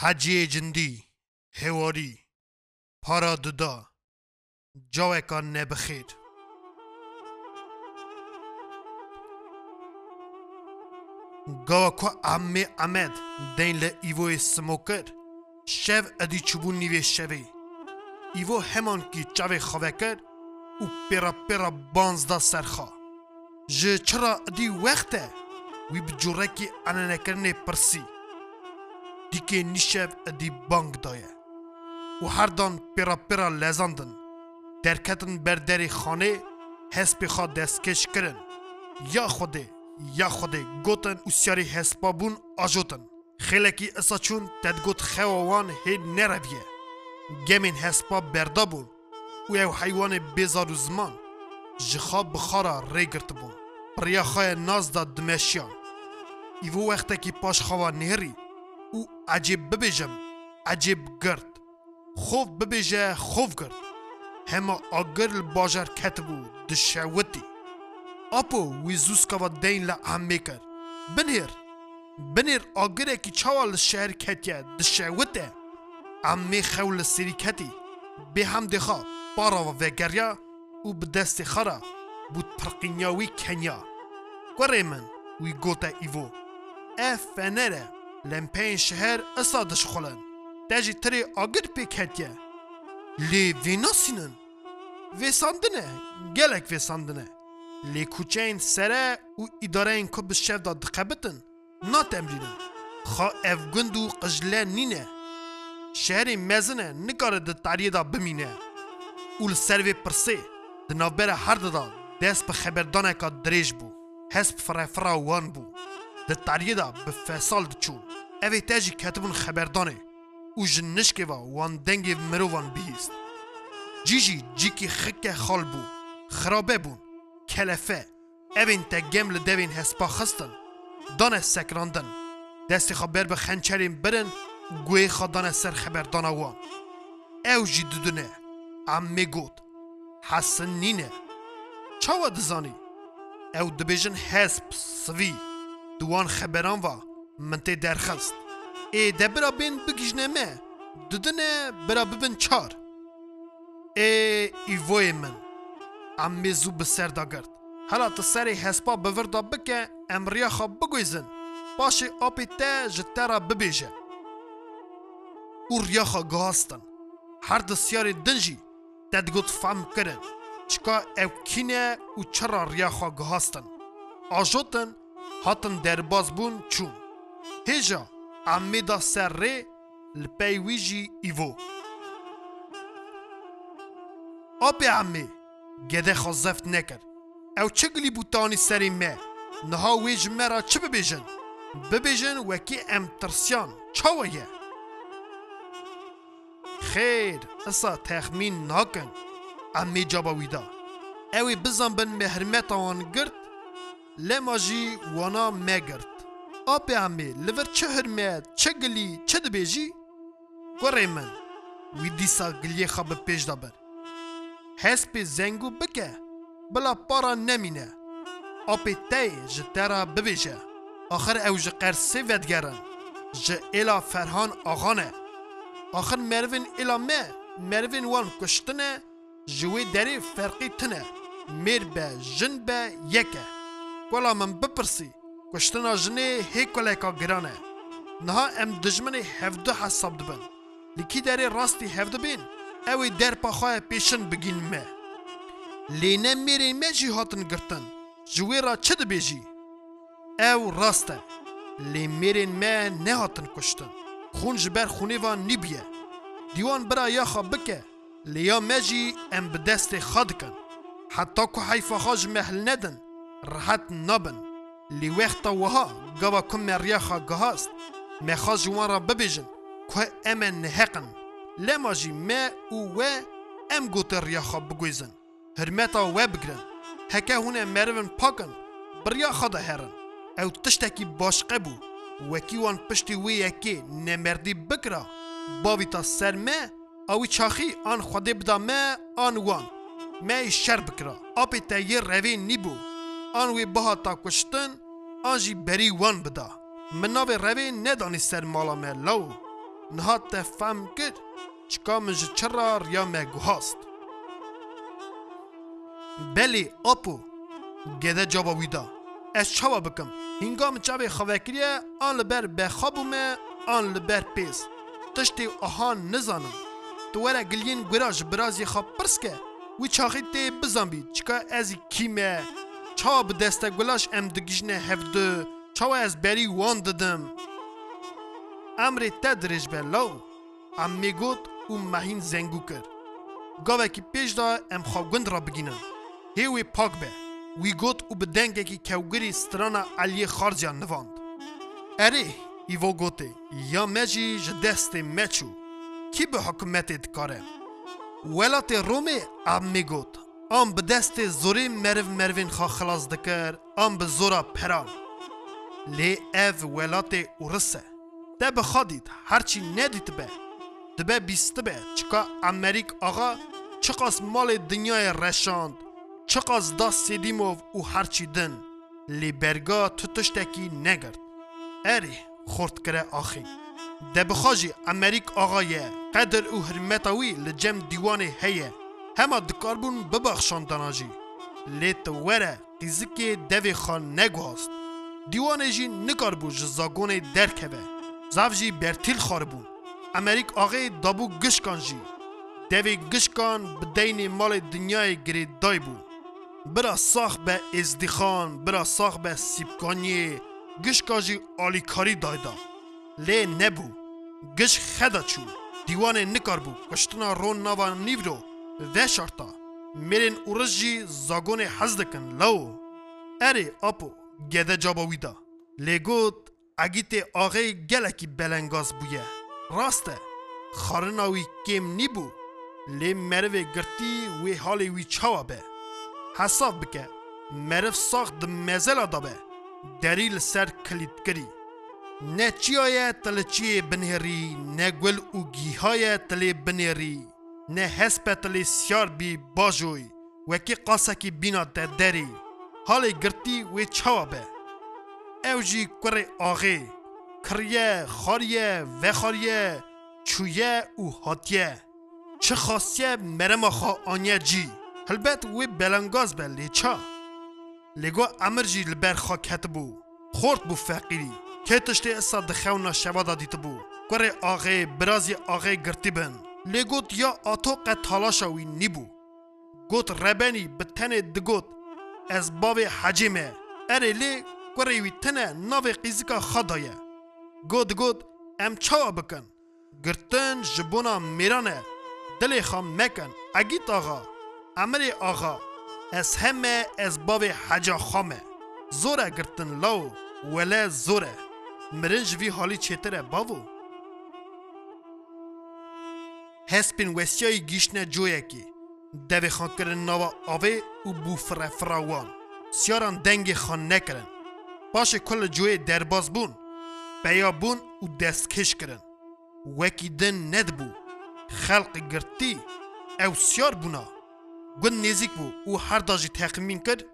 حجی جندی هواری پارا ددا، جاوکان نبخیر گاوا کو امی امد دین ل ایوو سموکر شو ادی چوبون نیوی شوی ایوو همان کی چوی خواه او و پیرا پیرا بانزده سرخا جه چرا ادی وقته وی بجوره که انانکرنه پرسی دیگه نیشف ادی بانگ دایه و هر دان پیرا پیرا لزاندن درکتن بر دری خانه هسپ خواه دستکش کرن یا خوده یا خوده گوتن و سیاری بون آجوتن خیلکی اصا چون تدگوت خواوان هی نرویه گمین هسپا بردا و او حیوان بیزار و زمان جخا بخارا ری گرت بون پریا خواه ناز دمشیان ایو وقتا که پاش خواه نهری عجیب ببیجم عجیب گرد خوف ببیجه خوف گرد همه اگر الباجر کتبو دشعوتی، اپو ویزوسکا و دین لعمه کر بنیر بنیر آگره که چوال شهر کتیه دشعوتی عمه خول سری کتی به هم دخوا بارا و وگریا او به دست خرا بود پرقینیاوی کنیا گره من وی گوتا ایو، اف فنره لەمپین شهر ئەسا دشخۆڵن دەژی ترێ ئاگر پێک هەتیە لێ ڤێناسینن vêsandine gelek vêsandine lê kuçeyên sere û îdareyên ku bi şev da dixebitin natemrînin xa ev gund û qijle nîne şeherê mezine nikare di tariyê da bimîne û li ser vê pirsê di navbera her dida dest bi xeberdaneka dirêj bû hes bi firefira wan bû د تاریخ دا به چون چو، اوی تاج کتبون خبردانه او جنشکی و وان دنگ مروان بیست جی جی کی خک خال بو خرابه بون کلفه اوین تا گم لدوین هسپا خستن دانه سکراندن دستی خبر به خنچرین برن گوی خدان سر خبردانه وان او جی دودنه عمه گود حسن نینه چاوا دزانی او دبیجن هسپ سوی دوان خبران و من تی درخست ای دبرا بین بگیجنه مه ددنه برا ببن چار ای ایوی من امی زو بسر دا گرد هلا تسری حسپا بوردا بکه امریا خواب بگویزن باشی آپی ته جترا ببیجه او ریا خواب گهاستن هر دستیار دنجی تدگوت فهم کرن چکا اوکینه و چرا ریا خواب گهاستن آجوتن هاتن درباز بون چون تیجا امی دا سر ری لپیویجی ایوو آبی امی گده خواست نکر او چه گلی بوتانی سری مه نها ویج مرا چه ببیجن ببیجن وکی ام ترسیان چاویه خیر اسا تخمین ناکن امی جابا ویدا اوی بزن بن مهرمت آن گرد لما جی وانا مگرد آبی همی لور چه هرمه چه گلی چه دبیجی گره من وی دیسا گلی خواب پیش دابر هسپ زنگو بکه بلا پارا نمینه آبی تی جترا ببیجه آخر او جقر سیوید گرن جه ایلا فرهان آغانه آخر مروین ایلا مه مروین وان کشتنه جوی دری فرقی تنه میر به جن به یکه کولا من بپرسی کشتنا جنه هی کلیکا گرانه نها ام دجمن هفده حساب دبن لکی داری راستی هفده بین اوی در پخواه پیشن بگین مه لینه میرین مه جی هاتن گرتن جوی را چه دبیجی او راسته لی میرین مه نه هاتن کشتن خون جبر خونه وان نیبیه دیوان برا یخا بکه لیا مجی ام بدست خاد کن حتی که حیفا خاج مهل ندن راحت نابن لی وقت وها گوا کم مریا خا گهاست مخا جوان را ببیجن که امن نهقن لما جی ما او و ام گوت ریا خا بگویزن هرمتا و بگرن هکه هونه مرون پاکن بریا خا ده هرن او تشتکی باشقه بو وکی وان پشتی وی یکی نمردی بکرا باوی تا سر ما اوی چاخی آن خودی بدا ما آن وان ما شر بکرا آپی تا یه روی نیبو an wê biha takuştin an jî berî wan bida. Min navê revê nedanî ser mala me law. Niha te fehm kir çika min ji çira riya me guhast. Belê apo gede caba wî da. Ez çawa bikim. Hinga min çavê xevekiriye an li ber bexabû me an li ber pêz. Tiştê ahan nizanim. Tu were giliyên gwira ji birazê xwe pirske wî çaxê tê bizan bî çika ez kî me چا به دست گلاش ام دگیجنه هفده چاو از بری وان ددم امر تدریج بلاو ام میگوت او مهین زنگو کرد گاوه که پیش دا ام خوگند را بگینم هیوی پاک به وی گود او به دنگه که کوگری سترانا علی خارجیان نواند اره ایو گوته یا مجی جدست مچو کی به حکومت دکاره ولات رومه ام میگوت ام به دست زوری مرو مروین خا خلاص دکر ام به زورا پران لی او ولات اورسه ده به خادید هرچی ندید به دبه بیسته به چکا امریک آقا چقاس مال دنیای رشاند چقاس دا سیدیموف او هرچی دن لی برگا تو تشتکی نگرد اری خورد کره آخی ده بخاجی امریک آقایه قدر او حرمتاوی لجم دیوان هیه هما دکار بون ببخشاندنا جی لی تو وره قیزکی دوی خان نگواست دیوانه جی نکار بو جزاگون درکه به زاف جی برتیل خار بون امریک آغه دابو گشکان جی دوی گشکان بدین مال دنیای گری دای بو برا ساخ به ازدخان برا ساخ به سیبکانی گشکا جی آلیکاری دایدا لی نبو گش خدا چو دیوانه نکار بو کشتنا رون نوا نیو رو و شرطا میرین اورز جی زاگون حز دکن لو اره آپو گده جاباویدا لگوت اگیت آغه گلکی بلنگاز بویه راسته خارناوی کم بو، لی مرو گرتی وی حالی وی چاوا به حساب بکه مرو ساخت مزل آدابه دریل سر کلید کری نه چیایه تل چیه بنهری نه گل او گیهای تل بنهری نه هسپتالی سیار بی باجوی وکی قاسه کی بینا ده دری حال گرتی و به او جی کر آغی کریه خاریه و خاریه چویه او حاتیه چه خاصیه مرم خوا آنیه جی هلبت وی بلنگاز به لیچا لگو امر جی لبر خوا بو خورد بو فقیری که تشتی اصا دخونا شوادا دیت بو کر آغی برازی آغی گرتی بن لی گوت یا آتو تلاشا وی نیبو گوت ربنی به تن دگوت از باب حجمه اره لی گره وی تنه ناو قیزیکا خدایه گوت گوت ام چاوا بکن گرتن جبونا میرانه دل خام مکن اگیت آغا امر آغا از همه از باب حجا خامه زوره گرتن لاو ولی زوره مرنج وی حالی چتره باو hespên westiyayê giştine coyekê. Devê xankirin nava avê û bû firefira wan. Siyaran dengê xan nekirin. Paşê kul li coyê derbas bûn. Peya bûn û destkeş kirin. Wekî din nedbû. Xelq girtî ew siyar bûna. Gund nêzik bû û her da jî teqîmîn kir,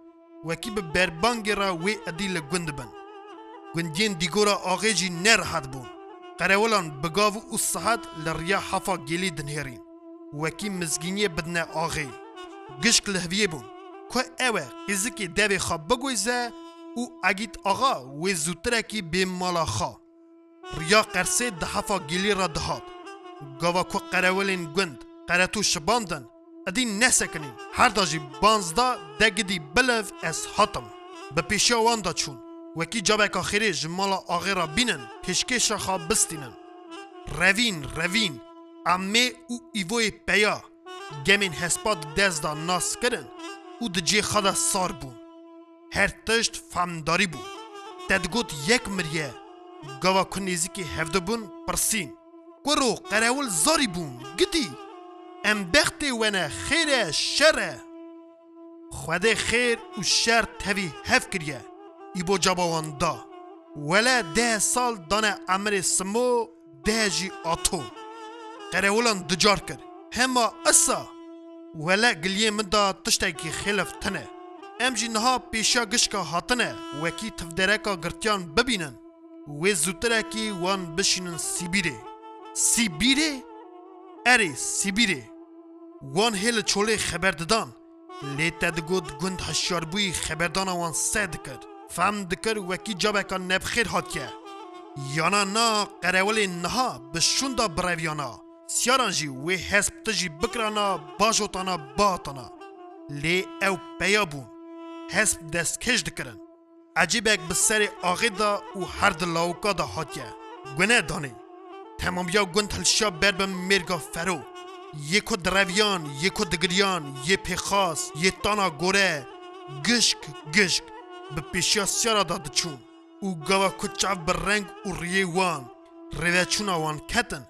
wekî bi berbangê ra wê edî li gund dibin. Gundiyên dîgora axê jî nerhat bûn. قەرەوەڵان بگاو و سەحەت لە ڕیا حەفا گێلی دنێرین وەکی مزگینیە بدنە ئاغێ گشت لە هەویە بوون کو ئەوە قزیکی دەبێ خە بگویزە و ئەگیت ئاغا وێ زووترەکی بێ ماڵاخا ڕیا قەرسێ دە حەفا گێلی ڕدەهات گاوا کو قەرەوەلێن گوند قەرەت و شباندن ئەدی نەسەکنین هەرداژی بانزدا دەگدی بلەڤ ئەس هاتم بە پێشەواندا چوون وەکی جابێکا خێرێ ji mala axêra bînin hişkêşa xa bistînin. Revîn revîn, em mê û îvoyê peya, gemên hespa dezda nas kirin û di cê xada sar bûn. Her tişt femdarî bû. Te digot yek miriye, gava ku nêzikî hevdibûn pirsîn. Guro qerewil zarî bûn, gidî. Em bextê wene xêre şere. Xwedê xêr û şer tevî hev kiriye. ایبو جابوان دا وله ده سال دانه امر سمو ده جی آتو قرولان دجار کر هما اصا وله گلیه من دا تشتکی خلف تنه ام جی نها پیشا گشکا هاتنه وکی تفدرکا گرتیان ببینن و زودترکی وان بشینن سیبیره سیبیره؟ اره سیبیره وان هل چوله خبر ددان لیتا دگود گند هشیار بوی خبردان وان سد کرد فهم دکر وکی کن نبخیر هات که یانا نا قرول نها به شوندا برویانا سیاران جی وی حسب تجی بکرانا باجوتانا باتانا لی او پیا بون حسب دست کش دکرن عجیب اک بسر آغی دا و هر دلاوکا دا هات که گونه دانی یا گند هلشا بر به مرگا فرو یکو درویان یکو دگریان یه پیخاس یه تانا گوره گشک گشک به پیشیا سیارا داد چون او گاوا کچاو بر رنگ و ریه وان ریوه چون آوان کتن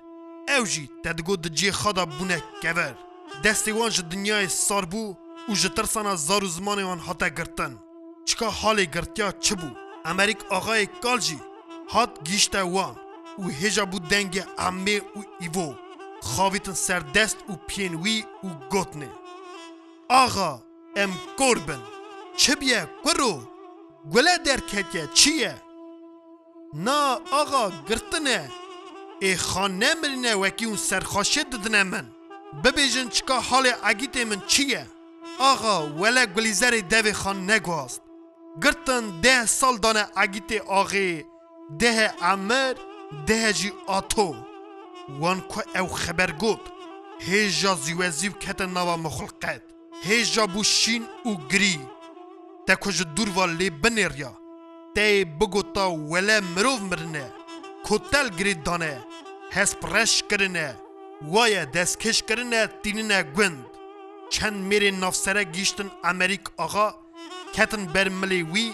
او جی تدگو دجی خدا بونه کور دستی وان جه دنیای سار بو او جه ترسانا زارو زمان وان حتا گرتن چکا حال گرتیا چه بو امریک آقای کالجی هات گیشته وان او هجا بو دنگ امه و ایوو خاویتن سر دست و پینوی و گوتنه آقا ام کوربن چه بیه کرو گله که چیه؟ نا آقا گرتنه ای خان نمرینه وکی اون سرخاشه ددنه من ببیجن چکا حال عگیت من چیه؟ آقا وله گلیزر دوی خان نگواست گرتن ده سال دانه اگیت آقی ده عمر ده جی آتو وان که او خبر گود هیجا زیوزیو کتن نوا مخلقت هیجا بوشین او گری te ku ji durva lê binêriya te yê bigota wele mirov mirine kotel girê dane hespreş kirine waye destkeş kirine tînine gund çend mêrê navsere gîştin Amerîk axa ketin ber milê wî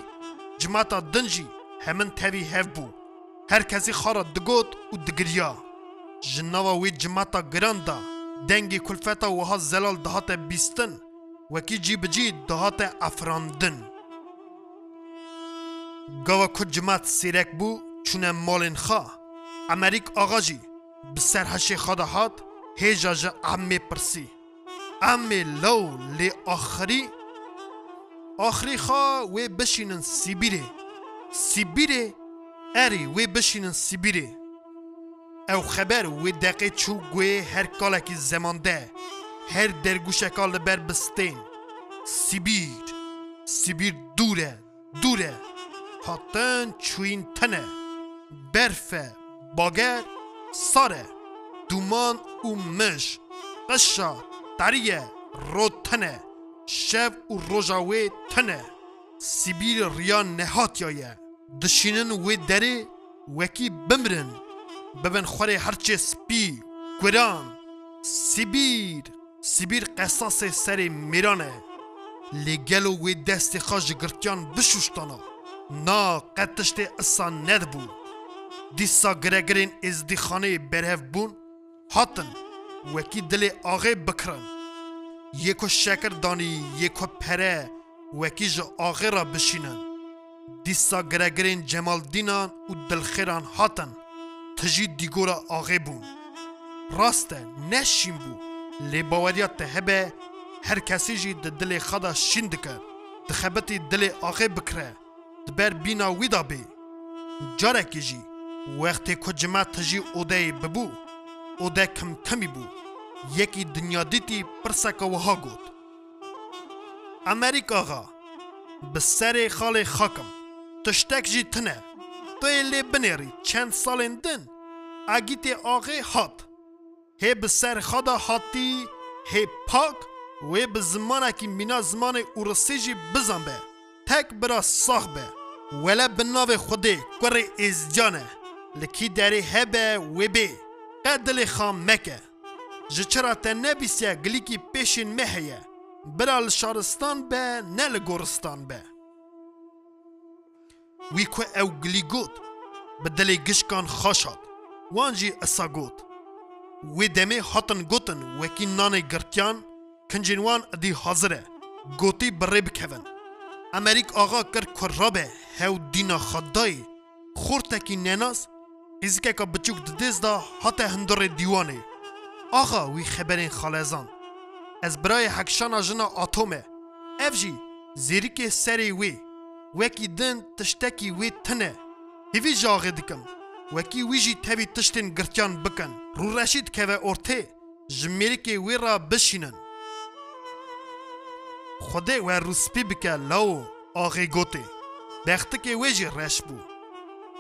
cimata din jî hemin tevî hev bû her kesî xara digot û digiriya ji nava wê cimata giran da dengê kulfeta wiha zelal dihate bîstin وکی جی بجی دهات افراندن گاوا کد جماعت سیرک بو چونه مالین خا امریک آقا جی بسر هشی خداهات هیجا جا امی پرسی امی لو لی آخری آخری خا و بشینن سیبیره سیبیره اری و بشینن سیبیره او خبر و دقیق چو گوه هر کالکی زمان ده هر درگوشکال بر بستین سیبیر سیبیر دوره دوره هاتن چوین تنه برفه باگر ساره دومان و مش قشا تریه رو تنه شب و روژاوی تنه سیبیر ریان نهات یایه دشینن و دره وکی بمرن ببن خوره هرچه سپی گران سیبیر سیبیر قصاص سر میرانه لگل و وی دست خاج گرتیان بشوشتانا نا قتشت اصان ند بو دیسا گرگرین از دی خانه برهف بون هاتن وکی دل آغه بکرن یکو شکر دانی یکو پره وکی جا آغه را بشینن دیسا گرگرین جمال دینان و دل خیران هاتن تجی دیگورا آغه بون راسته نشین بود لێ باوەریات هەبێ هەر کەسیژی دە دلێ خەدا شین دکە دخەبەتی دلێ ئاخێ بکرێ دبەر بینا ویدا بێ جارێکی ژی وەختێ کوجمما تژی ئۆدەی ببوو ئۆدە کەمتەمی بوو یەکی دنیادیتی پرسەکە وەها گوت ئەمریکاغا bi serê xalê xakim tiştek jî tune tu yê lê binêrî çend salên din egîtê axê hat هی به سر خدا حاتی هی پاک و به زمانه که مینا زمان ارسی جی بزن به تک برا ساخ به وله به ناو خودی کره از جانه لکی داری هبه و بی قدل خام مکه جچرا ته نبیسیه گلی که پیشین مهیه برا لشارستان به نه لگورستان به وی که او گلی گوت به دلی گشکان خاشاد وانجی اصا گوت Wê demê hatin gotin wekî nanê girtiyan kincên wan dî hazir e. Gotî bi rê bikevin. Emerîk axa kir ku rabe hew dîna xedayê xortekî nenas hêzikeka biçûk di dêz da hate hindorê dîwanê. Axa wî xeberên xalezan. Ez birayê hekşana jina atom e. Ev jî zêrikê serê wê. Wekî din tiştekî wê tune. Hêvî jaxê dikim. وەکی ویژی تەوی تشتێن گرتیان بکەن ڕوڕەشید کەوە ئۆرتێ ji mêrekê wê re bişînin Xwedê we rûspî bike lawo axê gotê dextikê wê jî reş bû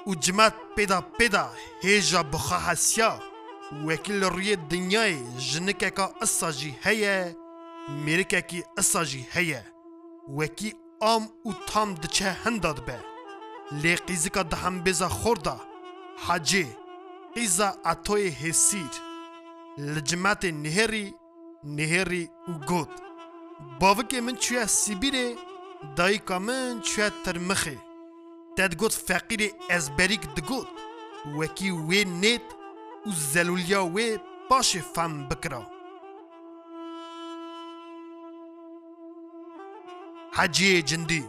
û cimet pêda pêda hêja bixehesiya wekî li rûyê dinyayê jinekeka issa jî heye mêrekekî issa jî heye wekî am û tam diçe hinda dibe lê qîzika dihembêza xor da Hacê qîza atoyê Hêsîr li cimetê nihêrî nihêrî û got Bavikê min çûye Sibîrê dayîka min çûye Tirmixê Te digot feqîrê ezberîk digot wekî wê nêt û zelûliya wê paşê fehm bikira Haciyê cindî